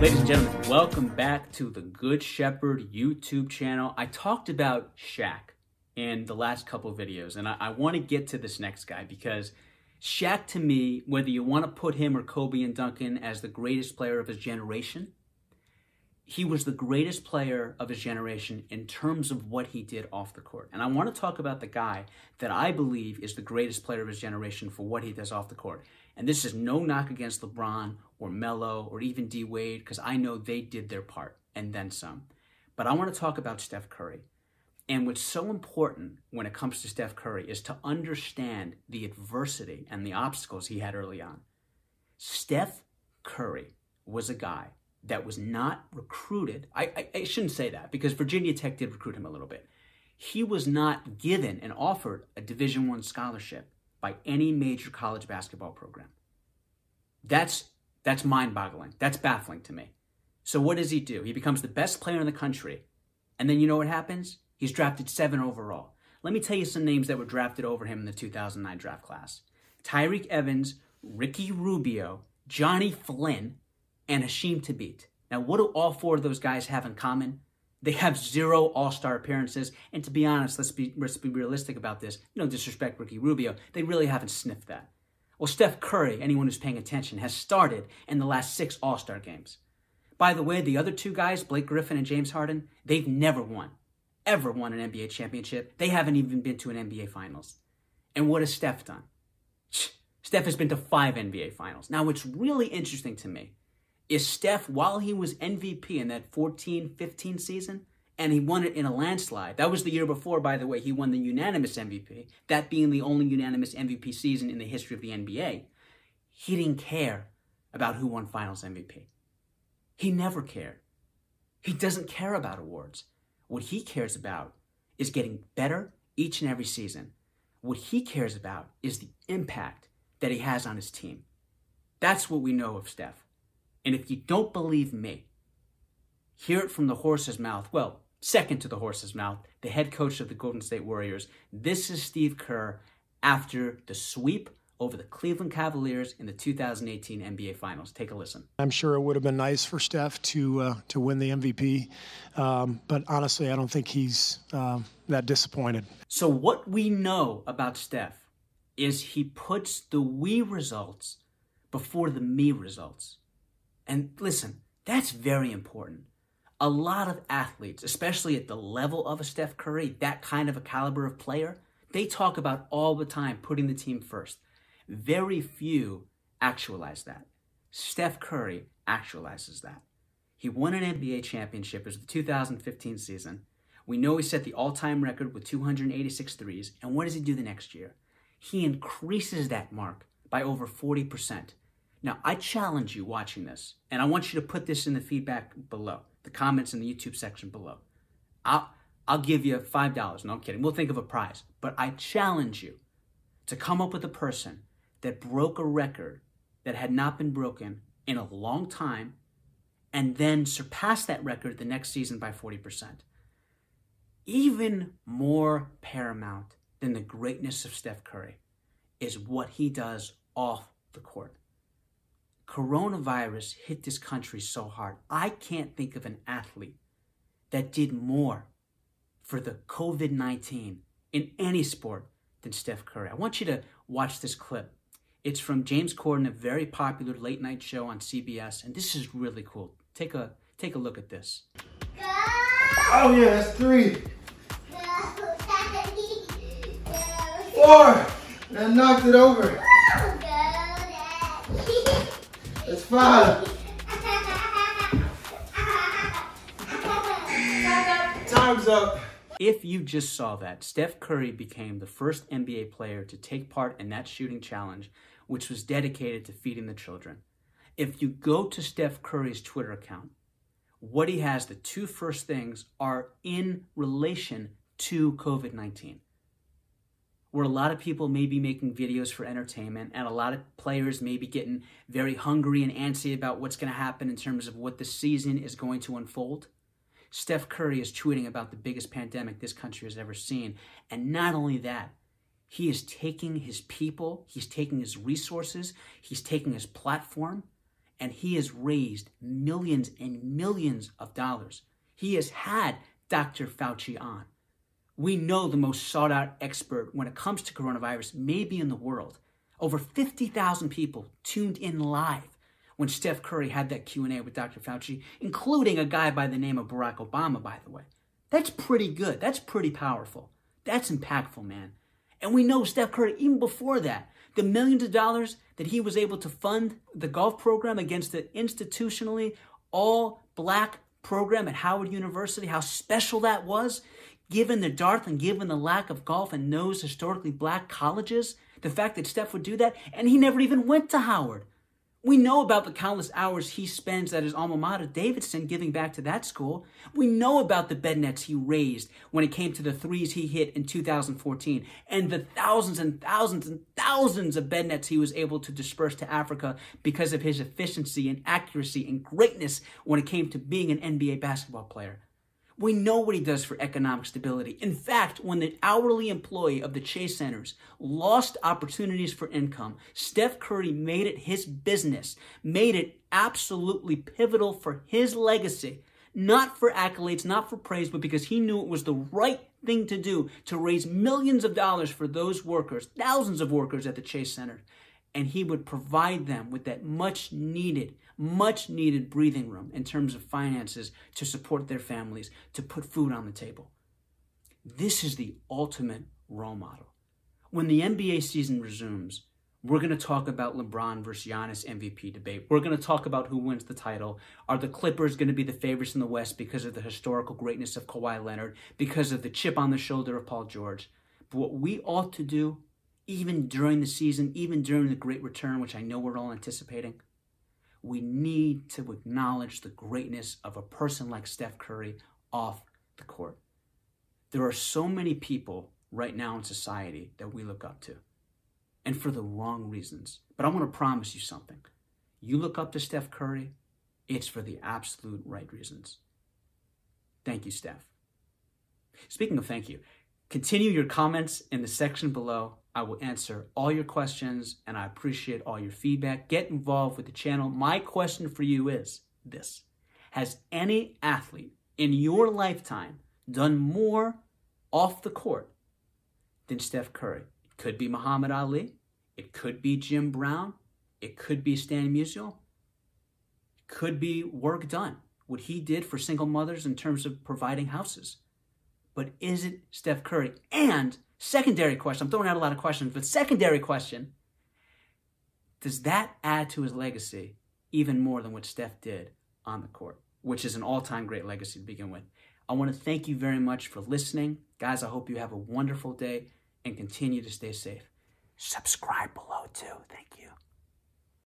Ladies and gentlemen, welcome back to the Good Shepard YouTube channel. I talked about Shaq in the last couple videos, and I, I want to get to this next guy because Shaq, to me, whether you want to put him or Kobe and Duncan as the greatest player of his generation, he was the greatest player of his generation in terms of what he did off the court. And I want to talk about the guy that I believe is the greatest player of his generation for what he does off the court. And this is no knock against LeBron or Melo or even D Wade, because I know they did their part and then some. But I want to talk about Steph Curry. And what's so important when it comes to Steph Curry is to understand the adversity and the obstacles he had early on. Steph Curry was a guy that was not recruited. I, I, I, shouldn't say that because Virginia Tech did recruit him a little bit. He was not given and offered a Division One scholarship by any major college basketball program. That's that's mind-boggling. That's baffling to me. So what does he do? He becomes the best player in the country. And then you know what happens? He's drafted 7 overall. Let me tell you some names that were drafted over him in the 2009 draft class. Tyreke Evans, Ricky Rubio, Johnny Flynn, and Hasheem Thabeet. Now, what do all four of those guys have in common? They have zero All Star appearances, and to be honest, let's be let's be realistic about this. No disrespect, Ricky Rubio, they really haven't sniffed that. Well, Steph Curry, anyone who's paying attention, has started in the last six All Star games. By the way, the other two guys, Blake Griffin and James Harden, they've never won, ever won an NBA championship. They haven't even been to an NBA Finals. And what has Steph done? Steph has been to five NBA Finals. Now, what's really interesting to me is Steph, while he was MVP in that 14 15 season, and he won it in a landslide. That was the year before, by the way, he won the unanimous MVP, that being the only unanimous MVP season in the history of the NBA. He didn't care about who won finals MVP. He never cared. He doesn't care about awards. What he cares about is getting better each and every season. What he cares about is the impact that he has on his team. That's what we know of Steph. And if you don't believe me, hear it from the horse's mouth. Well, second to the horse's mouth, the head coach of the Golden State Warriors. This is Steve Kerr after the sweep over the Cleveland Cavaliers in the 2018 NBA Finals. Take a listen. I'm sure it would have been nice for Steph to uh, to win the MVP, um, but honestly, I don't think he's uh, that disappointed. So what we know about Steph is he puts the we results before the me results. And listen, that's very important. A lot of athletes, especially at the level of a Steph Curry, that kind of a caliber of player, they talk about all the time putting the team first. Very few actualize that. Steph Curry actualizes that. He won an NBA championship. Was the 2015 season. We know he set the all time record with 286 threes. And what does he do the next year? He increases that mark by over 40%. Now, I challenge you watching this, and I want you to put this in the feedback below, the comments in the YouTube section below. I'll, I'll give you $5. No, I'm kidding. We'll think of a prize. But I challenge you to come up with a person that broke a record that had not been broken in a long time and then surpass that record the next season by 40%. Even more paramount than the greatness of Steph Curry is what he does off the court coronavirus hit this country so hard. I can't think of an athlete that did more for the COVID 19 in any sport than Steph Curry. I want you to watch this clip. It's from James Corden, a very popular late night show on CBS, and this is really cool. Take a take a look at this. Oh yeah, that's three. Four. I knocked it over. Time's up. If you just saw that, Steph Curry became the first NBA player to take part in that shooting challenge, which was dedicated to feeding the children. If you go to Steph Curry's Twitter account, what he has, the two first things are in relation to COVID 19 where a lot of people may be making videos for entertainment and a lot of players may be getting very hungry and antsy about what's going to happen in terms of what the season is going to unfold. Steph Curry is tweeting about the biggest pandemic this country has ever seen. And not only that, He is taking his people, he's taking his resources, he's taking his platform, and he has raised millions and millions of dollars. He has had Dr. Fauci on. We know the most sought out expert when it comes to coronavirus, maybe in the world. Over 50,000 people tuned in live when Steph Curry had that Q&A with Dr. Fauci, including a guy by the name of Barack Obama, by the way. That's pretty good. That's pretty powerful. That's impactful, man. And we know Steph Curry, even before that, the millions of dollars that he was able to fund the golf program against the institutionally all black program at Howard University, how special that was, given the dearth and given the lack of golf in those historically black colleges, the fact that Steph would do that, and he never even went to Howard. We know about the countless hours he spends at his alma mater, Davidson, giving back to that school. We know about the bed nets he raised when it came to the threes he hit in 2014 and the thousands and thousands and thousands of bed nets he was able to disperse to Africa because of his efficiency and accuracy and greatness when it came to being an NBA basketball player. We know what he does for economic stability. In fact, when the hourly employee of the Chase Centers lost opportunities for income, Steph Curry made it his business, made it absolutely pivotal for his legacy, not for accolades, not for praise, but because he knew it was the right thing to do to raise millions of dollars for those workers, thousands of workers at the Chase Center. And he would provide them with that much needed much needed breathing room in terms of finances to support their families, to put food on the table. This is the ultimate role model. When the NBA season resumes, we're going to talk about LeBron versus Giannis MVP debate. We're going to talk about who wins the title. Are the Clippers going to be the favorites in the West because of the historical greatness of Kawhi Leonard, because of the chip on the shoulder of Paul George? But what we ought to do, even during the season, even during the great return, which I know we're all anticipating, we need to acknowledge the greatness of a person like Steph Curry off the court. There are so many people right now in society that we look up to, and for the wrong reasons. But I want to promise you something. You look up to Steph Curry, it's for the absolute right reasons. Thank you, Steph. Speaking of thank you, continue your comments in the section below I will answer all your questions and I appreciate all your feedback. Get involved with the channel. My question for you is this Has any athlete in your lifetime done more off the court than Steph Curry? It could be Muhammad Ali, it could be Jim Brown, it could be Stan Musial, it could be Warrick Dunn. What he did for single mothers in terms of providing houses. But is it Steph Curry? And Secondary question, I'm throwing out a lot of questions, but secondary question does that add to his legacy even more than what Steph did on the court, which is an all time great legacy to begin with? I want to thank you very much for listening. Guys, I hope you have a wonderful day and continue to stay safe. Subscribe below too. Thank you.